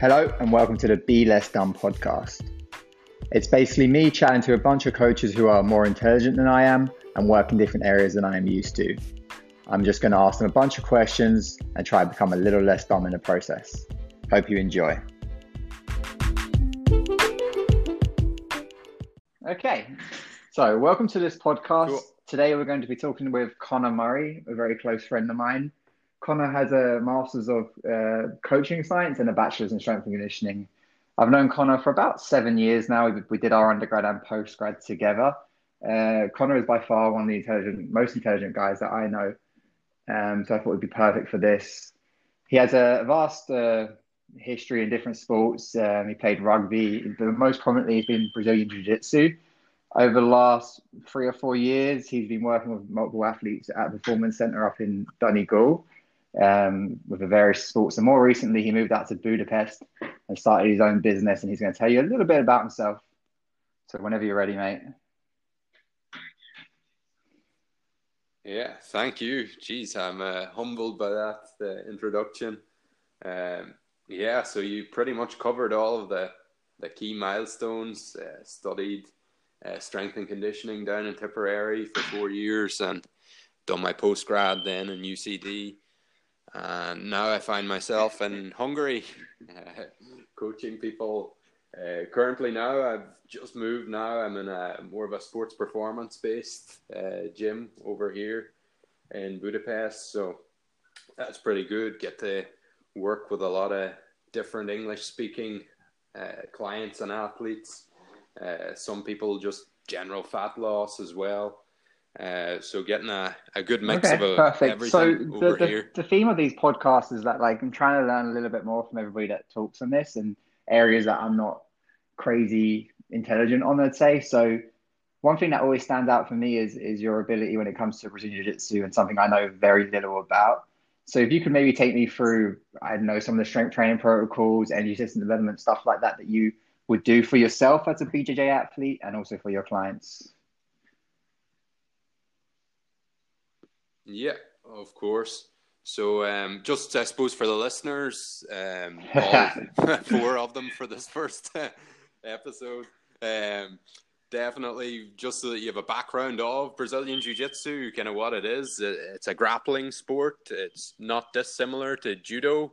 Hello, and welcome to the Be Less Dumb podcast. It's basically me chatting to a bunch of coaches who are more intelligent than I am and work in different areas than I am used to. I'm just going to ask them a bunch of questions and try to become a little less dumb in the process. Hope you enjoy. Okay, so welcome to this podcast. Cool. Today we're going to be talking with Connor Murray, a very close friend of mine. Connor has a master's of uh, coaching science and a bachelor's in strength and conditioning. I've known Connor for about seven years now. We, we did our undergrad and postgrad together. Uh, Connor is by far one of the intelligent, most intelligent guys that I know. Um, so I thought it'd be perfect for this. He has a vast uh, history in different sports. Um, he played rugby, but most prominently, he's been Brazilian Jiu Jitsu. Over the last three or four years, he's been working with multiple athletes at Performance Centre up in Donegal um, with the various sports. And more recently, he moved out to Budapest and started his own business. And he's going to tell you a little bit about himself. So whenever you're ready, mate. Yeah, thank you. Jeez, I'm uh, humbled by that the introduction. Um, yeah, so you pretty much covered all of the the key milestones. Uh, studied uh, strength and conditioning down in Tipperary for four years, and done my postgrad then in UCD. And now I find myself in Hungary, uh, coaching people. Uh, currently, now I've just moved. Now I'm in a more of a sports performance based uh, gym over here in Budapest. So that's pretty good. Get to work with a lot of different English speaking uh, clients and athletes. Uh, some people just general fat loss as well. Uh, so getting a, a good mix okay, of a, perfect. So the, the, the, theme of these podcasts is that like I'm trying to learn a little bit more from everybody that talks on this and areas that I'm not crazy intelligent on, I'd say. So one thing that always stands out for me is is your ability when it comes to Brazilian Jiu-Jitsu and something I know very little about. So if you could maybe take me through, I don't know, some of the strength training protocols, energy system development, stuff like that that you would do for yourself as a BJJ athlete and also for your clients. Yeah, of course. So, um, just I suppose for the listeners, um, four of them for this first episode, um, definitely just so that you have a background of Brazilian Jiu Jitsu, kind of what it is. It's a grappling sport. It's not dissimilar to judo.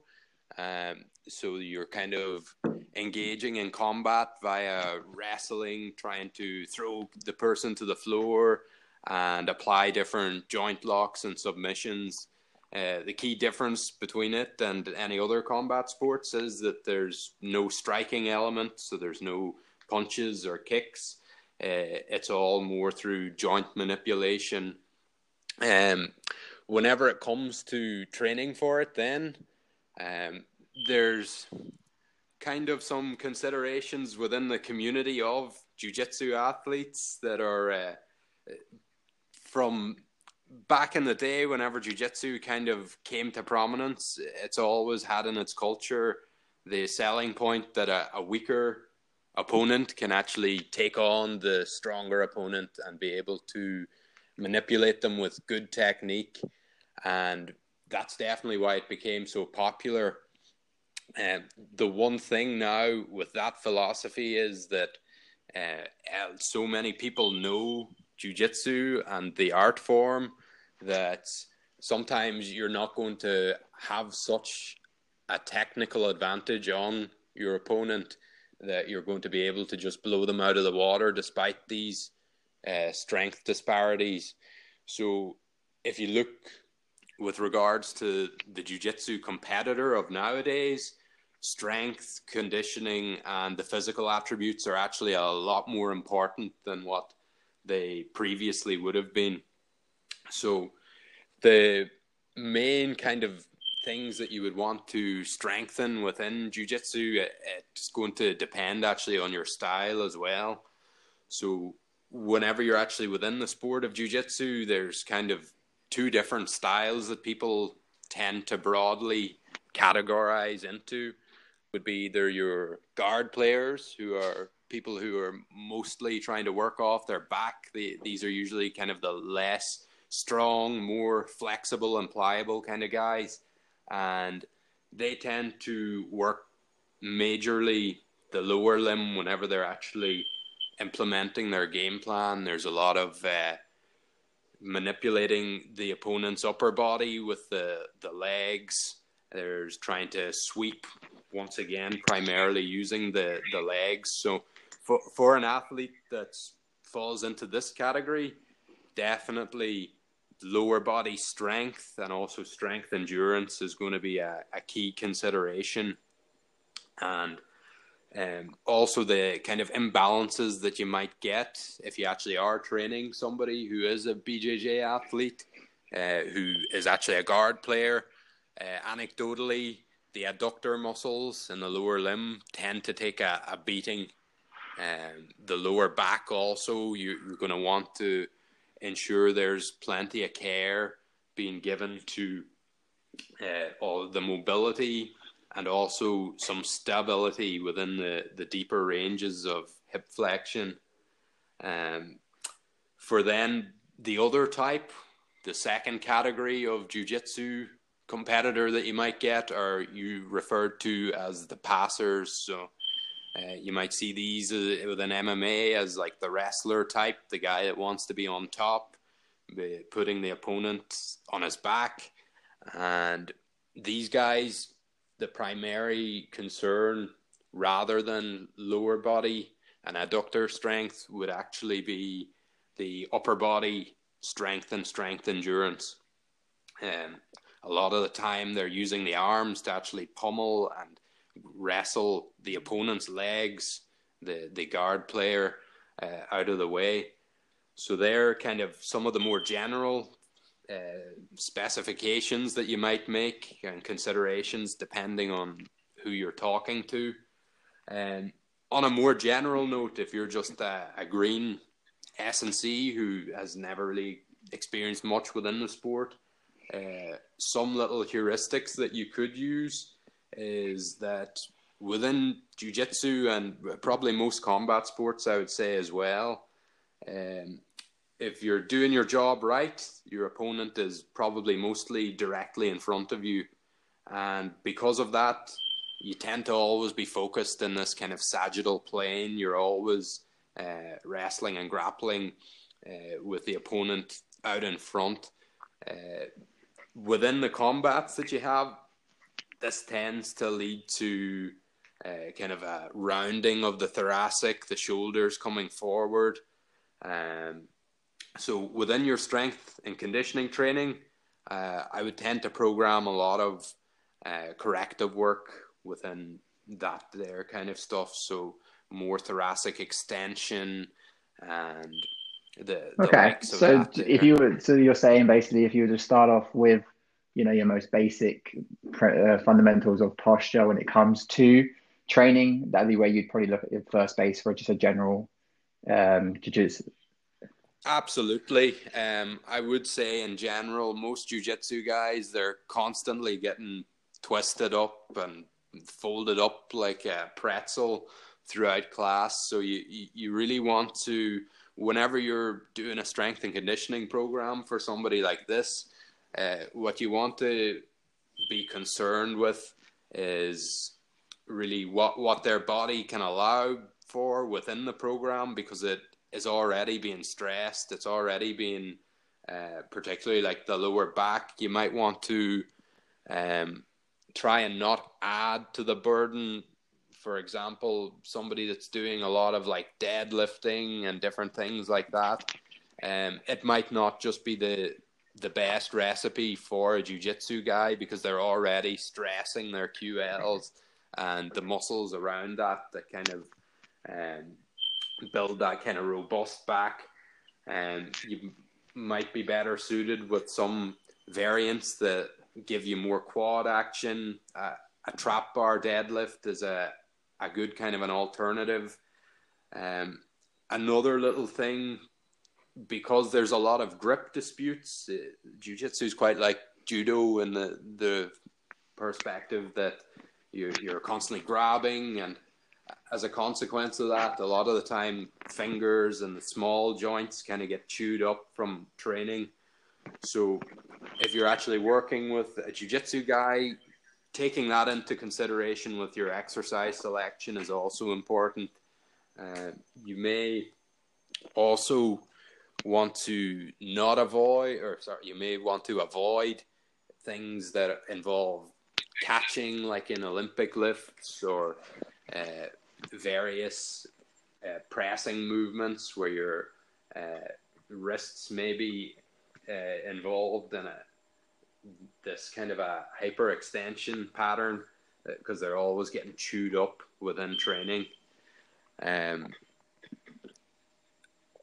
Um, so you're kind of engaging in combat via wrestling, trying to throw the person to the floor, and apply different joint locks and submissions. Uh, the key difference between it and any other combat sports is that there's no striking element, so there's no punches or kicks. Uh, it's all more through joint manipulation. Um, whenever it comes to training for it, then um, there's kind of some considerations within the community of jiu-jitsu athletes that are uh, from back in the day, whenever jiu-jitsu kind of came to prominence, it's always had in its culture the selling point that a, a weaker opponent can actually take on the stronger opponent and be able to manipulate them with good technique. And that's definitely why it became so popular. And the one thing now with that philosophy is that uh, so many people know jujitsu and the art form that sometimes you're not going to have such a technical advantage on your opponent that you're going to be able to just blow them out of the water despite these uh, strength disparities. So, if you look with regards to the jiu-jitsu competitor of nowadays, strength, conditioning, and the physical attributes are actually a lot more important than what they previously would have been. So the main kind of things that you would want to strengthen within jiu-jitsu it's going to depend actually on your style as well so whenever you're actually within the sport of jiu-jitsu there's kind of two different styles that people tend to broadly categorize into would be either your guard players who are people who are mostly trying to work off their back. They, these are usually kind of the less strong, more flexible and pliable kind of guys. And they tend to work majorly the lower limb whenever they're actually implementing their game plan. There's a lot of uh, manipulating the opponent's upper body with the, the legs. There's trying to sweep once again, primarily using the, the legs. So for, for an athlete that falls into this category, definitely lower body strength and also strength endurance is going to be a, a key consideration. And um, also the kind of imbalances that you might get if you actually are training somebody who is a BJJ athlete, uh, who is actually a guard player. Uh, anecdotally, the adductor muscles in the lower limb tend to take a, a beating. Um, the lower back also, you, you're going to want to ensure there's plenty of care being given to uh, all the mobility and also some stability within the, the deeper ranges of hip flexion. Um, for then the other type, the second category of jiu-jitsu competitor that you might get are you referred to as the passers. So uh, you might see these uh, within MMA as like the wrestler type, the guy that wants to be on top, putting the opponent on his back. And these guys the primary concern rather than lower body and adductor strength would actually be the upper body strength and strength endurance. Um, a lot of the time, they're using the arms to actually pummel and wrestle the opponent's legs, the, the guard player, uh, out of the way. So they're kind of some of the more general uh, specifications that you might make and considerations depending on who you're talking to. And on a more general note, if you're just a, a green S and C who has never really experienced much within the sport, uh, some little heuristics that you could use is that within jiu-jitsu and probably most combat sports, I would say as well, um, if you're doing your job right, your opponent is probably mostly directly in front of you. And because of that, you tend to always be focused in this kind of sagittal plane. You're always uh, wrestling and grappling uh, with the opponent out in front. Uh, within the combats that you have, this tends to lead to uh, kind of a rounding of the thoracic, the shoulders coming forward. Um, so within your strength and conditioning training, uh, I would tend to program a lot of uh, corrective work within that there kind of stuff. So more thoracic extension and the, the okay. So if you were, so you're saying basically if you were to start off with, you know, your most basic uh, fundamentals of posture when it comes to training, that'd be where you'd probably look at your first base for just a general um, jiu-jitsu, Absolutely. Um, I would say in general, most jujitsu guys they're constantly getting twisted up and folded up like a pretzel throughout class. So you you really want to whenever you're doing a strength and conditioning program for somebody like this, uh, what you want to be concerned with is really what what their body can allow for within the program because it is already being stressed. It's already being, uh, particularly like the lower back. You might want to um, try and not add to the burden. For example, somebody that's doing a lot of like deadlifting and different things like that. Um, it might not just be the the best recipe for a jiu-jitsu guy because they're already stressing their QLs and the muscles around that that kind of um, build that kind of robust back. And you might be better suited with some variants that give you more quad action. Uh, a trap bar deadlift is a, a good kind of an alternative. Um, another little thing, because there's a lot of grip disputes, uh, jiu jitsu is quite like judo in the, the perspective that you're, you're constantly grabbing and as a consequence of that, a lot of the time, fingers and the small joints kind of get chewed up from training. So, if you're actually working with a jiu-jitsu guy, taking that into consideration with your exercise selection is also important. Uh, you may also want to not avoid, or sorry, you may want to avoid things that involve catching, like in Olympic lifts or uh, various uh, pressing movements where your uh, wrists may be uh, involved in a this kind of a hyperextension pattern because they're always getting chewed up within training. Um,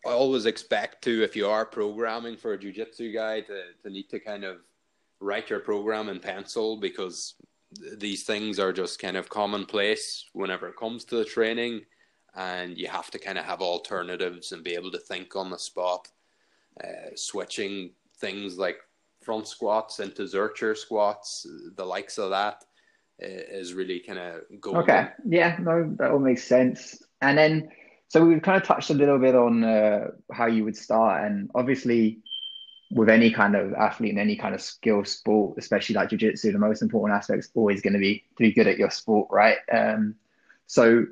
I always expect to, if you are programming for a jiu-jitsu guy, to, to need to kind of write your program in pencil because these things are just kind of commonplace whenever it comes to the training and you have to kind of have alternatives and be able to think on the spot uh, switching things like front squats into Zercher squats, the likes of that, is really kind of going. Okay, yeah, no, that all makes sense. And then, so we've kind of touched a little bit on uh, how you would start, and obviously, with any kind of athlete in any kind of skill sport, especially like jiu-jitsu, the most important aspect is always going to be to be good at your sport, right? Um, so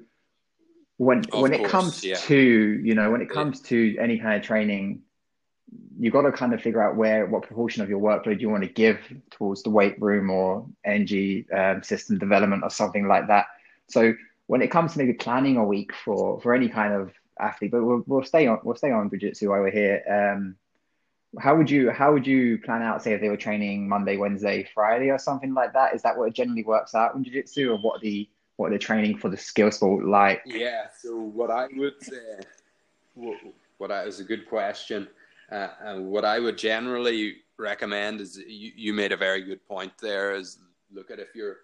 when of when course, it comes yeah. to you know when it comes yeah. to any kind of training you've got to kind of figure out where what proportion of your workload you want to give towards the weight room or energy um, system development or something like that. So when it comes to maybe planning a week for for any kind of athlete, but we'll, we'll stay on we'll stay on jiu-jitsu while we're here. Um, how would you how would you plan out say if they were training Monday, Wednesday, Friday or something like that? Is that what generally works out in jiu-jitsu or what the what the training for the skill sport like? Yeah, so what I would say what, what I, is a good question. Uh, and what I would generally recommend is you, you made a very good point there is look at if your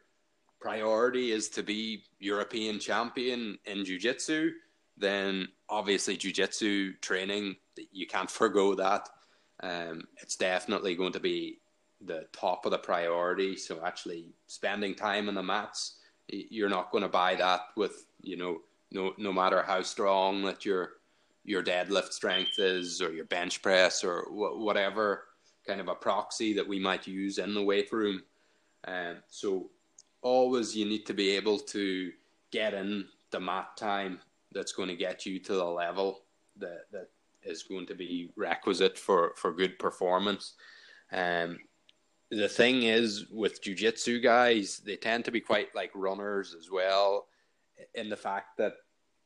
priority is to be European champion in jiu-jitsu, then obviously jiu-jitsu training, you can't forego that. Um, it's definitely going to be the top of the priority. So actually spending time on the mats, you're not going to buy that with, you know, no, no matter how strong that you're your deadlift strength is or your bench press or wh- whatever kind of a proxy that we might use in the weight room. Um, so always you need to be able to get in the mat time that's going to get you to the level that, that is going to be requisite for, for good performance. Um, the thing is with jujitsu guys, they tend to be quite like runners as well, in the fact that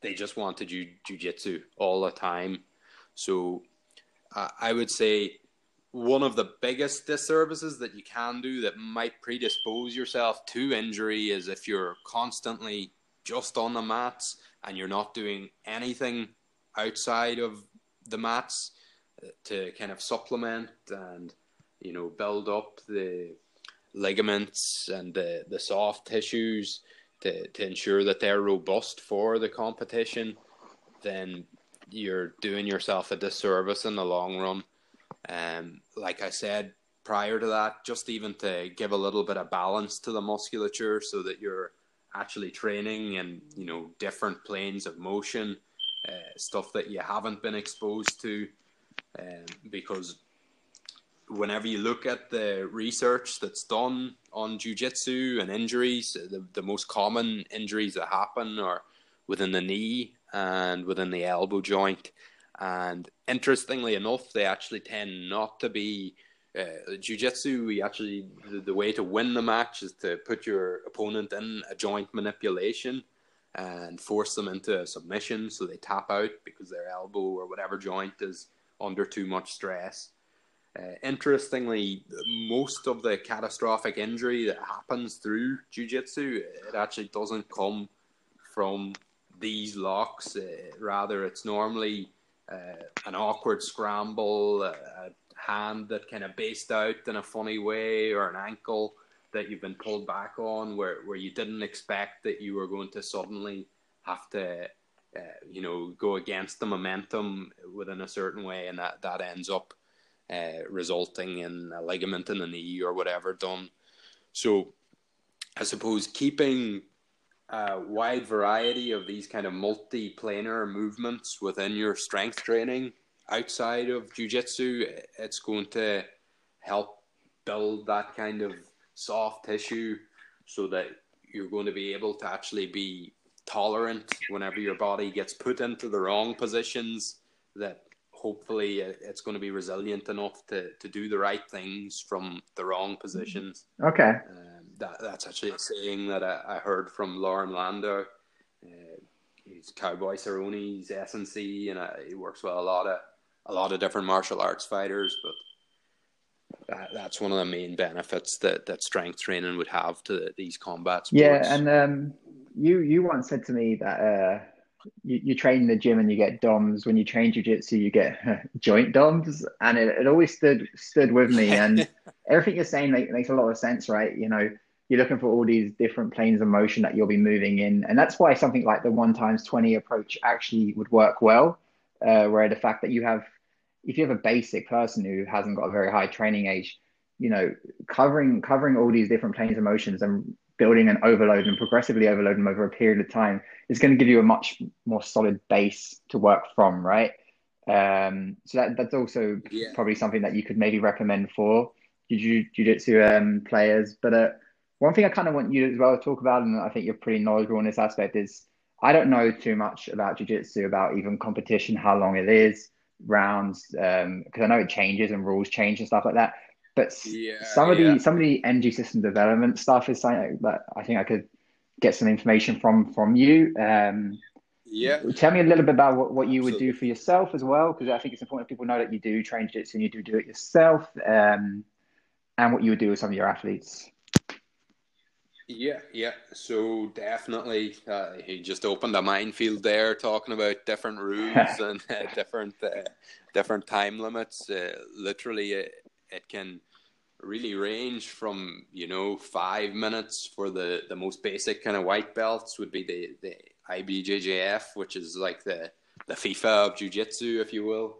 they just want to do jujitsu all the time. So uh, I would say one of the biggest disservices that you can do that might predispose yourself to injury is if you're constantly just on the mats and you're not doing anything outside of the mats uh, to kind of supplement and you know build up the ligaments and the, the soft tissues to, to ensure that they're robust for the competition, then you're doing yourself a disservice in the long run. Um, like I said prior to that, just even to give a little bit of balance to the musculature so that you're actually training in you know different planes of motion, uh, stuff that you haven't been exposed to, um, because whenever you look at the research that's done on jujitsu and injuries, the, the most common injuries that happen are within the knee and within the elbow joint. And interestingly enough, they actually tend not to be uh, jiu-jitsu we actually the, the, way to win the match is to put your opponent in a joint manipulation and force them into a submission so they tap out because their elbow or whatever joint is under too much stress uh, interestingly, most of the catastrophic injury that happens through jiu-jitsu, it actually doesn't come from these locks. Uh, rather, it's normally uh, an awkward scramble, a hand that kind of based out in a funny way, or an ankle that you've been pulled back on, where where you didn't expect that you were going to suddenly have to. Uh, you know, go against the momentum within a certain way, and that, that ends up uh, resulting in a ligament in the knee or whatever done. So I suppose keeping a wide variety of these kind of multi-planar movements within your strength training outside of jiu-jitsu, it's going to help build that kind of soft tissue so that you're going to be able to actually be tolerant whenever your body gets put into the wrong positions that hopefully it's going to be resilient enough to, to do the right things from the wrong positions. Okay. Um, that, that's actually a saying that I, I heard from Loren Landow. Uh, he's Cowboy Cerrone, he's S&C, and uh, he works with a lot of a lot of different martial arts fighters. But that, that's one of the main benefits that, that strength training would have to these combat sports. Yeah, and um, you you once said to me that uh, you, you train in the gym and you get DOMs. When you train jiu-jitsu, you get joint DOMs, and it, it always stood stood with me. And everything you're saying make, makes a lot of sense, right? You know, you're looking for all these different planes of motion that you'll be moving in, and that's why something like the one times twenty approach actually would work well. Uh, where the fact that you have, if you have a basic person who hasn't got a very high training age, you know, covering covering all these different planes of motions and building an overload and progressively overload them over a period of time is going to give you a much more solid base to work from, right? Um, so that that's also yeah. probably something that you could maybe recommend for jiu jitsu um, players. But uh, one thing I kind of want you as well to talk about, and I think you're pretty knowledgeable in this aspect, is I don't know too much about jiu-jitsu, about even competition, how long it is, rounds, because um, I know it changes and rules change and stuff like that. But yeah, some of yeah. the some of the energy system development stuff is something that I think I could get some information from from you. Um, yeah. Tell me a little bit about what, what you would do for yourself as well, because I think it's important that people know that you do train jiu-jitsu and you do do it yourself, um, and what you would do with some of your athletes. Yeah, yeah. So definitely, uh, he just opened a minefield there, talking about different rules and uh, different uh, different time limits. Uh, literally, it, it can really range from you know five minutes for the the most basic kind of white belts would be the the IBJJF, which is like the the FIFA of jiu-jitsu, if you will.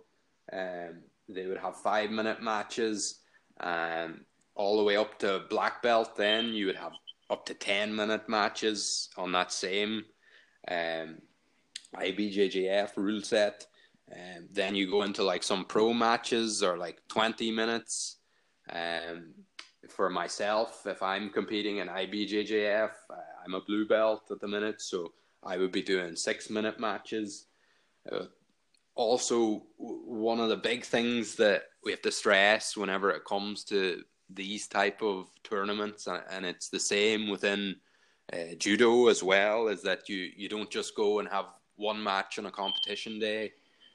Um, they would have five minute matches, um, all the way up to black belt. Then you would have up to 10 minute matches on that same um, IBJJF rule set. Um, then you go into like some pro matches or like 20 minutes. Um, for myself, if I'm competing in IBJJF, uh, I'm a blue belt at the minute, so I would be doing six minute matches. Uh, also, one of the big things that we have to stress whenever it comes to these type of tournaments, and it's the same within uh, judo as well. Is that you you don't just go and have one match on a competition day.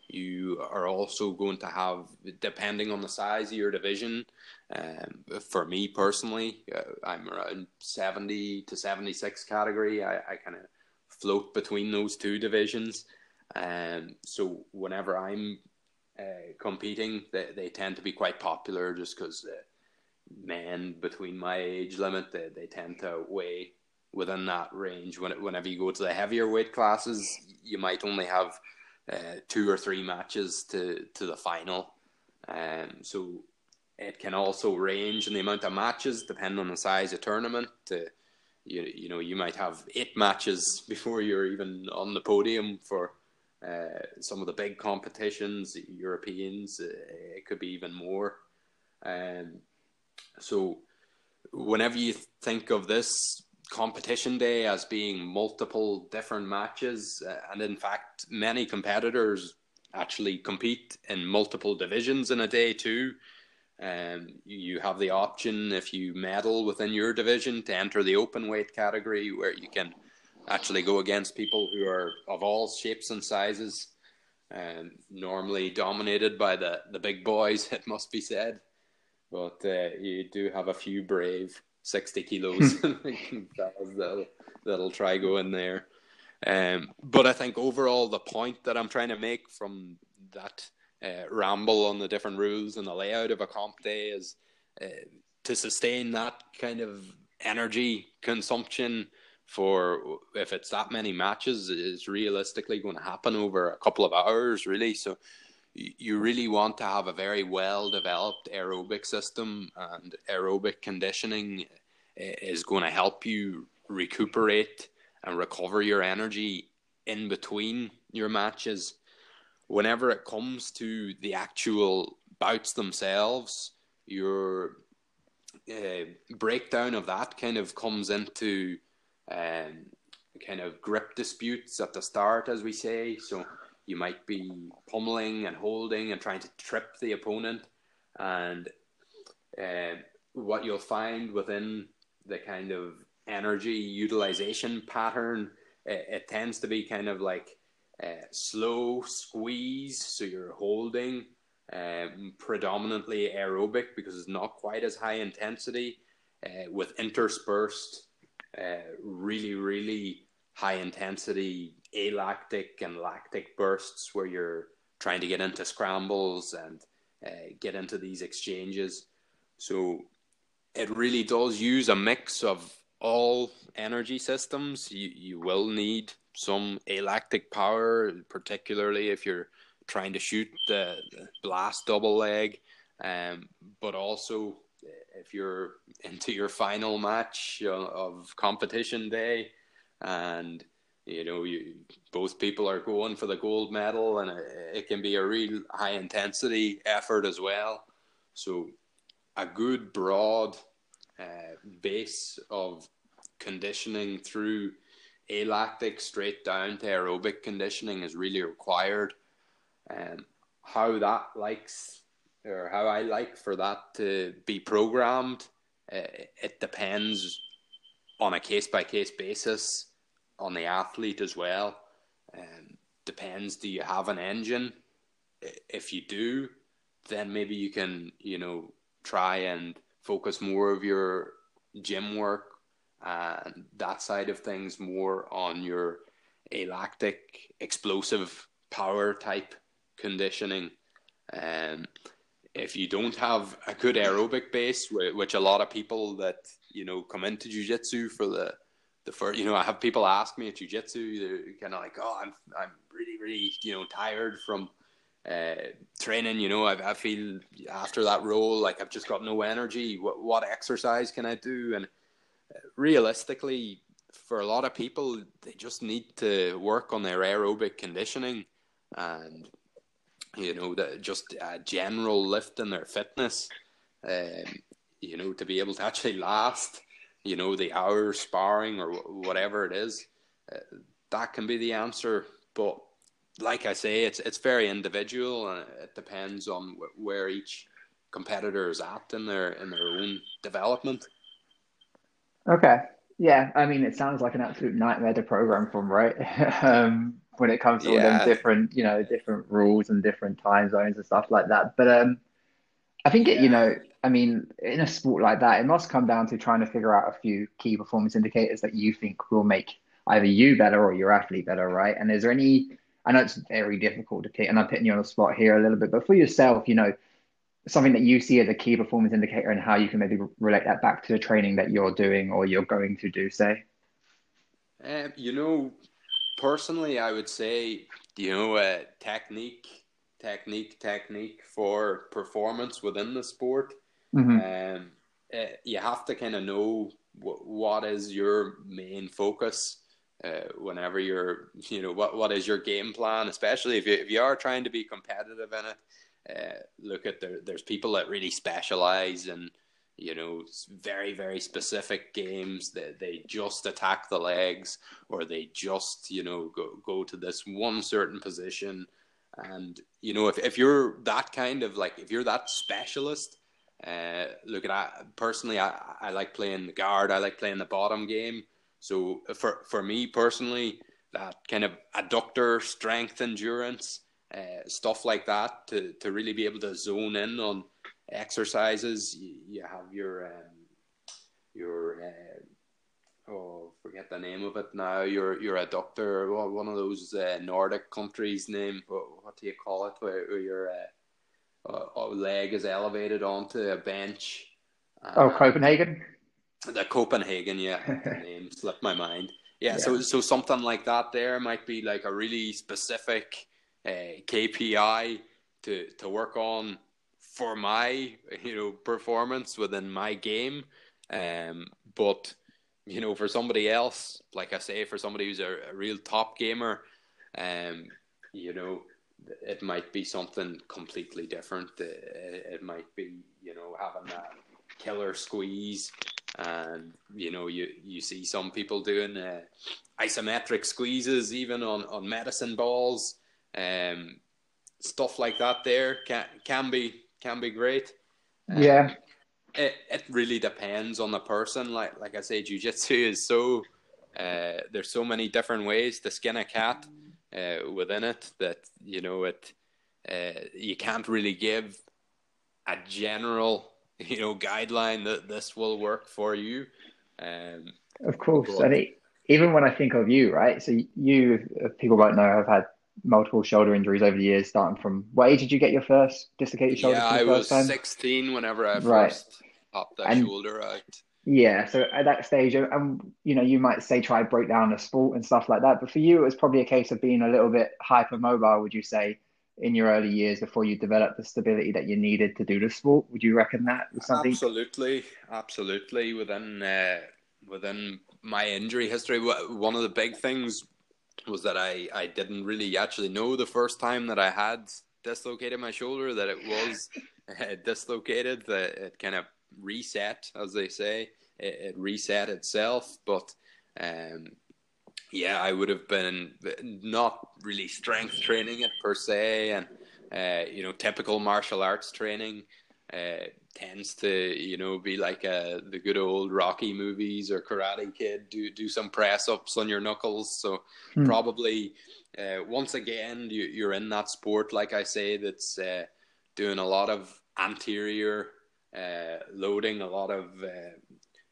You are also going to have, depending on the size of your division. Um, for me personally, uh, I'm around seventy to seventy six category. I, I kind of float between those two divisions. Um, so whenever I'm uh, competing, they, they tend to be quite popular just because uh, men between my age limit, they, they tend to weigh within that range. When whenever you go to the heavier weight classes, you might only have uh, two or three matches to to the final. Um, so it can also range in the amount of matches depending on the size of tournament. To, you you know you might have eight matches before you're even on the podium for. Uh, some of the big competitions, Europeans, uh, it could be even more. Um, so, whenever you think of this competition day as being multiple different matches, uh, and in fact, many competitors actually compete in multiple divisions in a day too. Um, you have the option if you medal within your division to enter the open weight category where you can actually go against people who are of all shapes and sizes, um, normally dominated by the, the big boys, it must be said but uh, you do have a few brave 60 kilos that'll, that'll try go in there. Um, but I think overall, the point that I'm trying to make from that uh, ramble on the different rules and the layout of a comp day is uh, to sustain that kind of energy consumption for if it's that many matches is realistically going to happen over a couple of hours really so you really want to have a very well developed aerobic system and aerobic conditioning is going to help you recuperate and recover your energy in between your matches whenever it comes to the actual bouts themselves you're uh, breakdown of that kind of comes into um, kind of grip disputes at the start, as we say. So you might be pummeling and holding and trying to trip the opponent, and uh, what you'll find within the kind of energy utilization pattern, it, it tends to be kind of like uh, slow squeeze. So you're holding um, predominantly aerobic because it's not quite as high intensity, uh, with interspersed, uh, really, really high intensity alactic and lactic bursts where you're trying to get into scrambles and uh, get into these exchanges. So it really does use a mix of all energy systems. You, you will need some alactic power, particularly if you're trying to shoot the, the blast double leg, um, but also if you're into your final match of competition day and you know you both people are going for the gold medal and it, can be a real high intensity effort as well. So a good broad uh, base of conditioning through alactic straight down to aerobic conditioning is really required. Um, how that likes or how I like for that to be programmed, uh, it depends on a case by case basis on the athlete as well. Um, depends. Do you have an engine? If you do, then maybe you can you know try and focus more of your gym work and that side of things more on your alactic explosive power type conditioning. Um, if you don't have a good aerobic base, which a lot of people that you know come into jujitsu for the the first, you know, I have people ask me at jujitsu, they're kind of like, oh, I'm I'm really really you know tired from uh, training. You know, I, I feel after that role like I've just got no energy. What what exercise can I do? And uh, realistically, for a lot of people, they just need to work on their aerobic conditioning and you know, the, just a general lift in their fitness, um, you know, to be able to actually last, you know, the hour sparring or whatever it is, uh, that can be the answer. But like I say, it's it's very individual and it depends on where each competitor is at in their in their own development. Okay. Yeah, I mean, it sounds like an absolute nightmare to program from, right? um, when it comes to yeah. all them different, you know, different rules and different time zones and stuff like that. But um, I think it, you know, I mean, in a sport like that, it must come down to trying to figure out a few key performance indicators that you think will make either you better or your athlete better, right? And is there any? I know it's very difficult to pick, and I'm putting you on the spot here a little bit, but for yourself, you know, something that you see as a key performance indicator and how you can maybe relate that back to the training that you're doing or you're going to do, say? Um, you know, personally, I would say you know uh, technique, technique, technique for performance within the sport. Mm-hmm. Um, uh, you have to kind of know w- what is your main focus. Uh, whenever you're, you know, what what is your game plan, especially if you if you are trying to be competitive in it. Uh, look at there. There's people that really specialize in you know very very specific games that they just attack the legs or they just you know go, go to this one certain position and you know if, if you're that kind of like if you're that specialist uh, look at I personally I, I like playing the guard I like playing the bottom game so for for me personally that kind of adductor strength endurance uh, stuff like that to to really be able to zone in on exercises. You, you have your um, your uh, oh forget the name of it now. Your your adductor, one of those uh, Nordic countries' name. What, do you call it? Where, where your uh, uh, leg is elevated onto a bench. oh, Copenhagen. The Copenhagen, yeah, the name slipped my mind. Yeah, yeah, so so something like that there might be like a really specific uh, KPI to to work on for my you know performance within my game. Um, but you know, for somebody else, like I say, for somebody who's a, a real top gamer, um, you know, it might be something completely different. It, it might be you know having a killer squeeze, and you know you you see some people doing uh, isometric squeezes even on on medicine balls, um, stuff like that. There can can be can be great. Um, yeah. It, it really depends on the person. Like like I say, jujitsu is so uh, there's so many different ways to skin a cat uh, within it that you know it. Uh, you can't really give a general you know guideline that this will work for you. Um, of course, and it, even when I think of you, right? So you, people might know, have had multiple shoulder injuries over the years, starting from what age did you get your first dislocated shoulder? Yeah, I was time? 16 whenever I right. first popped that and, shoulder out. Yeah, so at that stage, and you know, you might say try break down a sport and stuff like that, but for you, it was probably a case of being a little bit hypermobile. Would you say in your early years before you developed the stability that you needed to do the sport? Would you reckon that was something? Absolutely, absolutely. Within uh, within my injury history, one of the big things was that I I didn't really actually know the first time that I had dislocated my shoulder that it was uh, dislocated. That it kind of reset, as they say. It, it reset itself, but um, yeah, I would have been not really strength training it per se, and uh, you know, typical martial arts training uh, tends to you know be like uh, the good old Rocky movies or Karate Kid. Do do some press ups on your knuckles. So hmm. probably uh, once again you, you're in that sport, like I say, that's uh, doing a lot of anterior uh, loading, a lot of uh,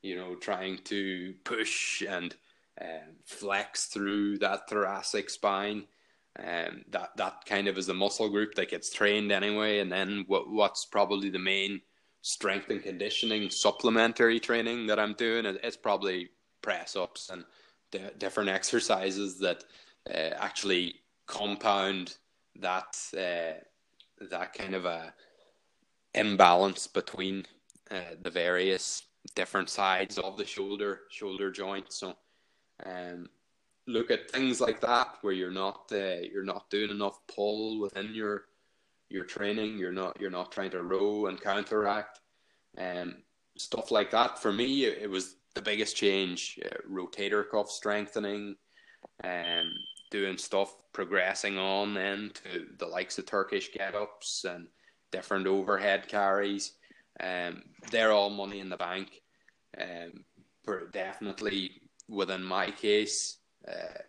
you know trying to push and um, flex through that thoracic spine. Um, that that kind of is the muscle group that gets trained anyway. And then what what's probably the main strength and conditioning supplementary training that I'm doing? It's probably press ups and d- different exercises that uh, actually compound that uh, that kind of a imbalance between uh, the various different sides of the shoulder shoulder joint. So, um, look at things like that where you're not uh, you're not doing enough pull within your your training. You're not you're not trying to row and counteract, and um, stuff like that. For me, it, it was the biggest change: uh, rotator cuff strengthening, and um, doing stuff progressing on then to the likes of Turkish get ups and different overhead carries. Um, they're all money in the bank. Um, but definitely within my case, uh,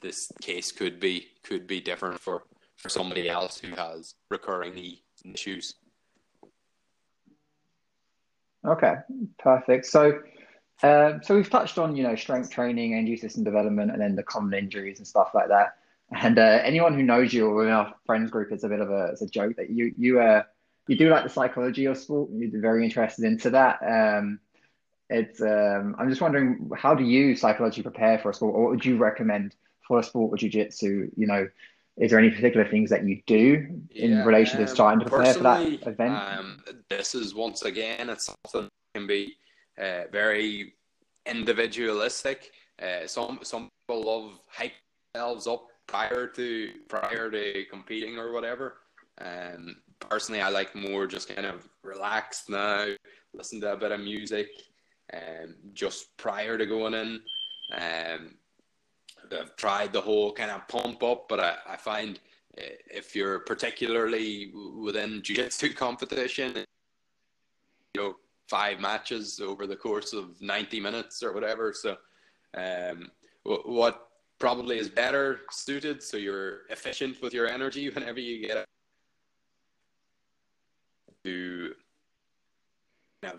this case could be could be different for, for somebody else who has recurring knee issues. Okay, perfect. So, uh, so we've touched on you know strength training, and system development, and then the common injuries and stuff like that. And uh, anyone who knows you or in our friends group, it's a bit of a it's a joke that you you uh you do like the psychology of sport. You're very interested into that. Um, it's um, I'm just wondering how do you psychologically prepare for a sport, or what would you recommend for a sport or jiu-jitsu? You know, is there any particular things that you do in yeah, relation um, to trying to prepare for that event? Um, this is once again, it's something that can be uh, very individualistic. Uh, some some people love hype themselves up prior to prior to competing or whatever. Um, personally, I like more just kind of relaxed now, listen to a bit of music, um, just prior to going in. Um, I've tried the whole kind of pump up, but I, I find if you're particularly within jiu-jitsu competition, you know, five matches over the course of 90 minutes or whatever. So, um, what probably is better suited so you're efficient with your energy whenever you get to you know,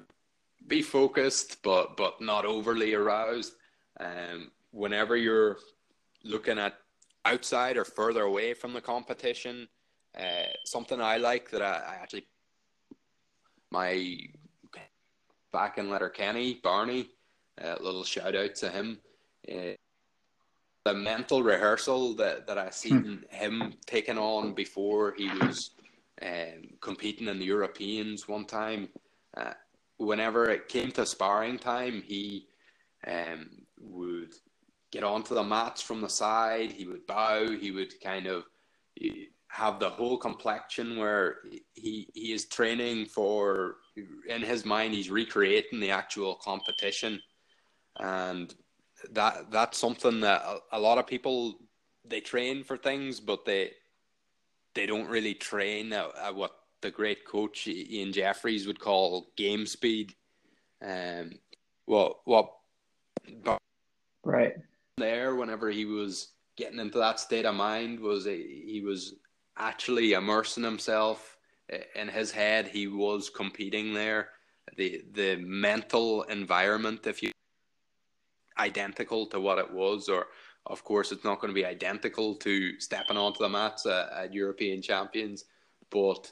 be focused but but not overly aroused. Um, whenever you're looking at outside or further away from the competition uh, something I like that I, I actually my back in Letterkenny Barney a uh, little shout out to him uh, the mental rehearsal that, that I seen hmm. him taking on before he was um, competing in the Europeans one time. Uh, whenever it came to sparring time, he um, would get onto the mats from the side. He would bow. He would kind of have the whole complexion where he he is training for in his mind he's recreating the actual competition, and that that's something that a, a lot of people they train for things, but they they don't really train at, at what the great coach Ian Jeffreys would call game speed. Um, what what right there whenever he was getting into that state of mind was he was actually immersing himself in his head. He was competing there. The the mental environment, if you identical to what it was, or of course it's not going to be identical to stepping onto the mats at, at European champions, but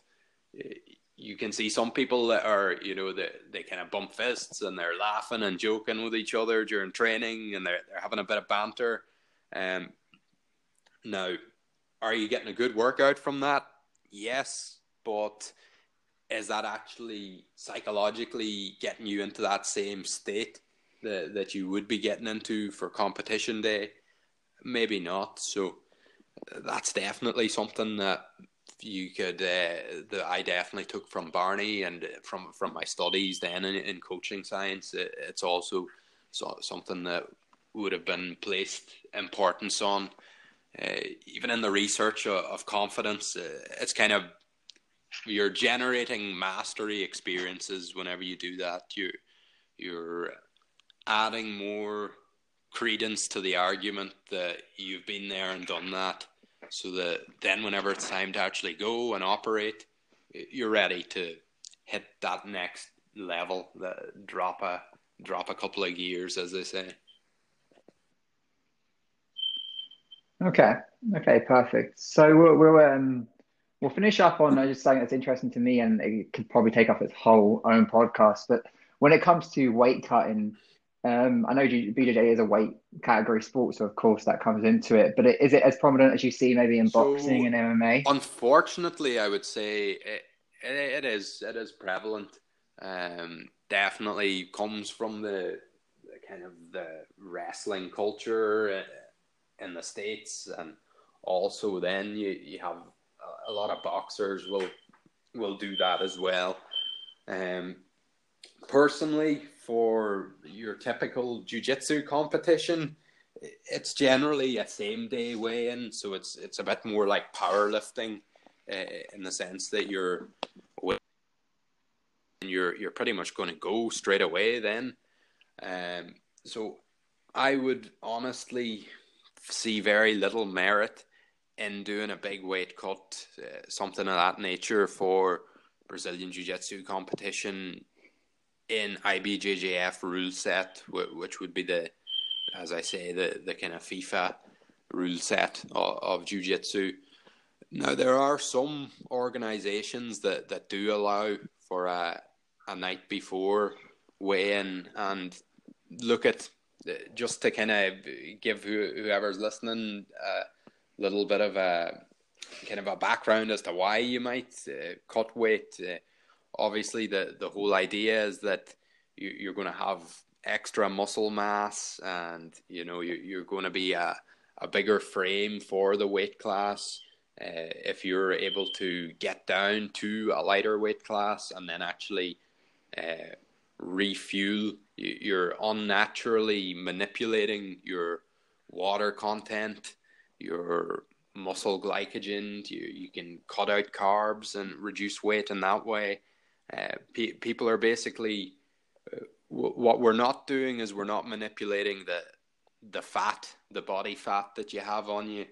eh, you can see some people that are, you know, they, they kind of bump fists and they're laughing and joking with each other during training and they're, they're having a bit of banter. Um, now, are you getting a good workout from that? Yes, but is that actually psychologically getting you into that same state that, that you would be getting into for competition day? Maybe not. So that's definitely something that you could uh, that I definitely took from Barney and from from my studies then in, in coaching science. It, it's also so, something that would have been placed importance on. Uh, even in the research of, of confidence, uh, it's kind of you're generating mastery experiences whenever you do that. You you're adding more credence to the argument that you've been there and done that so that then whenever it's time to actually go and operate, you're ready to hit that next level, that drop a drop a couple of gears, as they say. Okay. Okay. Perfect. So we'll we'll, um, we'll finish up on uh, just something that's interesting to me, and it could probably take off its whole own podcast. But when it comes to weight cutting, um, I know BJJ is a weight category sport, so of course that comes into it. But is it as prominent as you see maybe in so, boxing and MMA? Unfortunately, I would say it, it, it is it is prevalent. Um, definitely comes from the, the, kind of the wrestling culture uh, in the states, and also then you, you have a lot of boxers will will do that as well. Um, personally, for your typical jiu-jitsu competition, it's generally a same day weigh-in, so it's it's a bit more like powerlifting uh, in the sense that you're you're you're pretty much going to go straight away then. Um, so I would honestly see very little merit in doing a big weight cut, uh, something of that nature for Brazilian Jiu Jitsu competition in IBJJF rule set, which would be the, as I say, the, the kind of FIFA rule set of, of Jiu Jitsu. Now, there are some organizations that, that do allow for a, a night before weigh in and look at just to kind of give whoever's listening a little bit of a kind of a background as to why you might uh, cut weight. Uh, obviously the the whole idea is that you, you're going to have extra muscle mass and you know you, you're going to be a, a bigger frame for the weight class uh, if you're able to get down to a lighter weight class and then actually uh, refuel. You're unnaturally manipulating your water content your muscle glycogen. You, you can cut out carbs and reduce weight in that way uh, pe- people are basically uh, w- what we're not doing is we're not manipulating the the fat, the body fat that you have on you.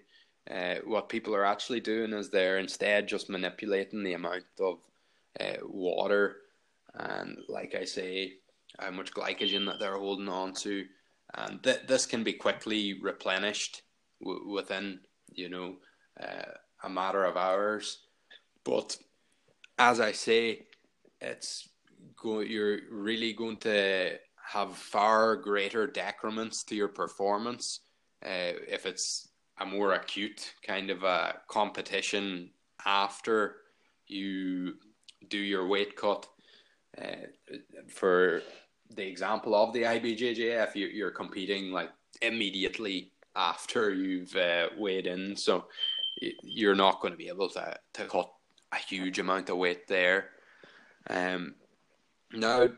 Uh, what people are actually doing is they're instead just manipulating the amount of uh, water and, like I say, how much glycogen that they're holding on to, and th- this can be quickly replenished w- within you know uh, a matter of hours. But as I say, it's go, you're really going to have far greater decrements to your performance uh, if it's a more acute kind of a competition after you do your weight cut. Uh, for the example of the IBJJF, you, you're competing like immediately after you've uh, weighed in, so you're not going to be able to to cut a huge amount of weight there. Um, now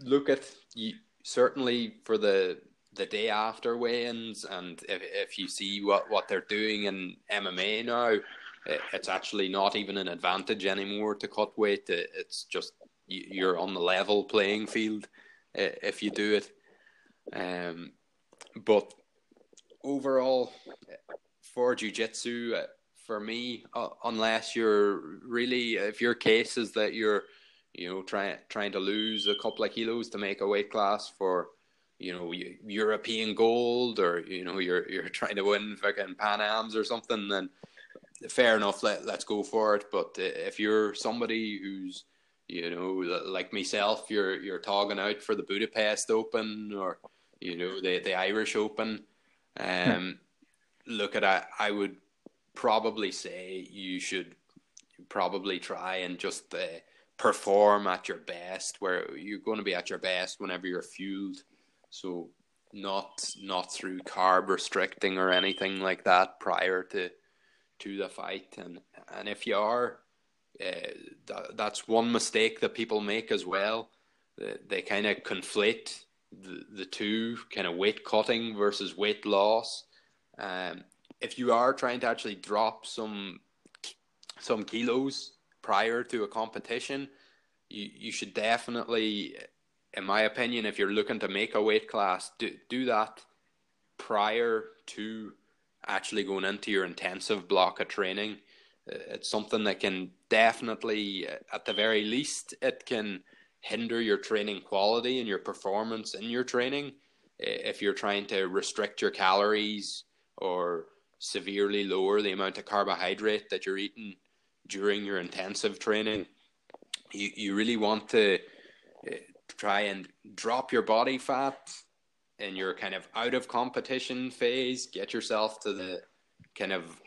look at you certainly for the the day after weigh-ins, and if if you see what what they're doing in MMA now, it's actually not even an advantage anymore to cut weight. It's just you're on the level playing field if you do it. Um, but overall, for jiu-jitsu, uh, for me, uh, unless you're really, if your case is that you're, you know, trying trying to lose a couple of kilos to make a weight class for, you know, European gold, or you know, you're you're trying to win fucking Pan Am's or something, then fair enough. Let let's go for it. But if you're somebody who's you know, like myself, you're you're talking out for the Budapest Open or you know the the Irish Open. Um, look at I, I would probably say you should probably try and just uh, perform at your best, where you're going to be at your best whenever you're fueled. So not not through carb restricting or anything like that prior to to the fight, and and if you are uh, that, that's one mistake that people make as well. They, they kind of conflate the, the two kind of weight cutting versus weight loss. Um, if you are trying to actually drop some some kilos prior to a competition, you you should definitely, in my opinion, if you're looking to make a weight class, do do that prior to actually going into your intensive block of training. Uh, it's something that can definitely, uh, at the very least, it can hinder your training quality and your performance in your training if you're trying to restrict your calories or severely lower the amount of carbohydrate that you're eating during your intensive training. You, you really want to uh, try and drop your body fat in your kind of out of competition phase, get yourself to the kind of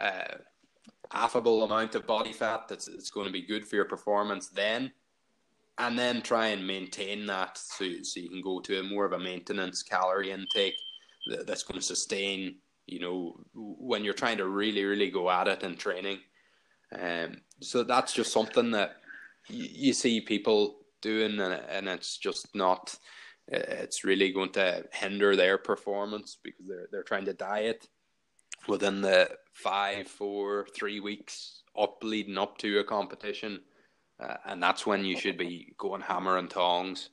uh, affable amount of body fat that's it's going to be good for your performance then and then try and maintain that so, so you can go to a more of a maintenance calorie intake that's going to sustain you know when you're trying to really really go at it in training um, so that's just something that you, you see people doing and, and it's just not it's really going to hinder their performance because they're they're trying to diet within the five, four, three weeks up leading up to a competition, uh, and that's when you should be going hammer and tongs.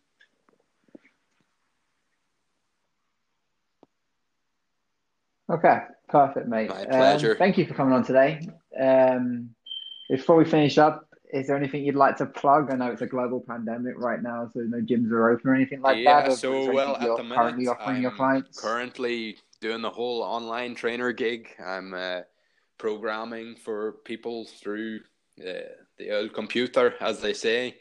Okay, perfect, mate. My pleasure. Um, thank you for coming on today. Um, before we finish up, is there anything you'd like to plug? I know it's a global pandemic right now, so no gyms are open or anything like yeah, that. Yeah, so well, at the minute, currently offering I'm your clients. Currently doing the whole online trainer gig. I'm uh, programming for people through uh, the old computer, as they say.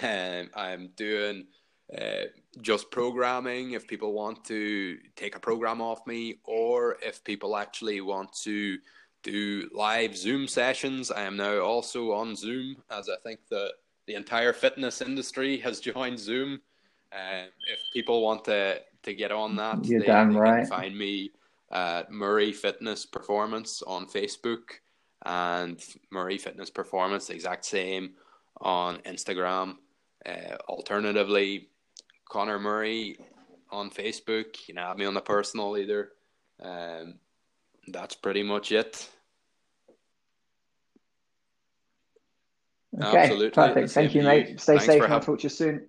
Um, I'm doing uh, just programming if people want to take a program off me, or if people actually want to do live Zoom sessions. I am now also on Zoom, as I think the the entire fitness industry has joined Zoom. Um, if people want to to get on that, You're they, damn right. can find me at Murray Fitness Performance on Facebook and Murray Fitness Performance, the exact same on Instagram. Uh, alternatively, Connor Murray on Facebook. You can add me on the personal either. Um, that's pretty much it. Okay, Absolutely. perfect. Thank you, mate. Stay Thanks safe and I'll talk to you soon.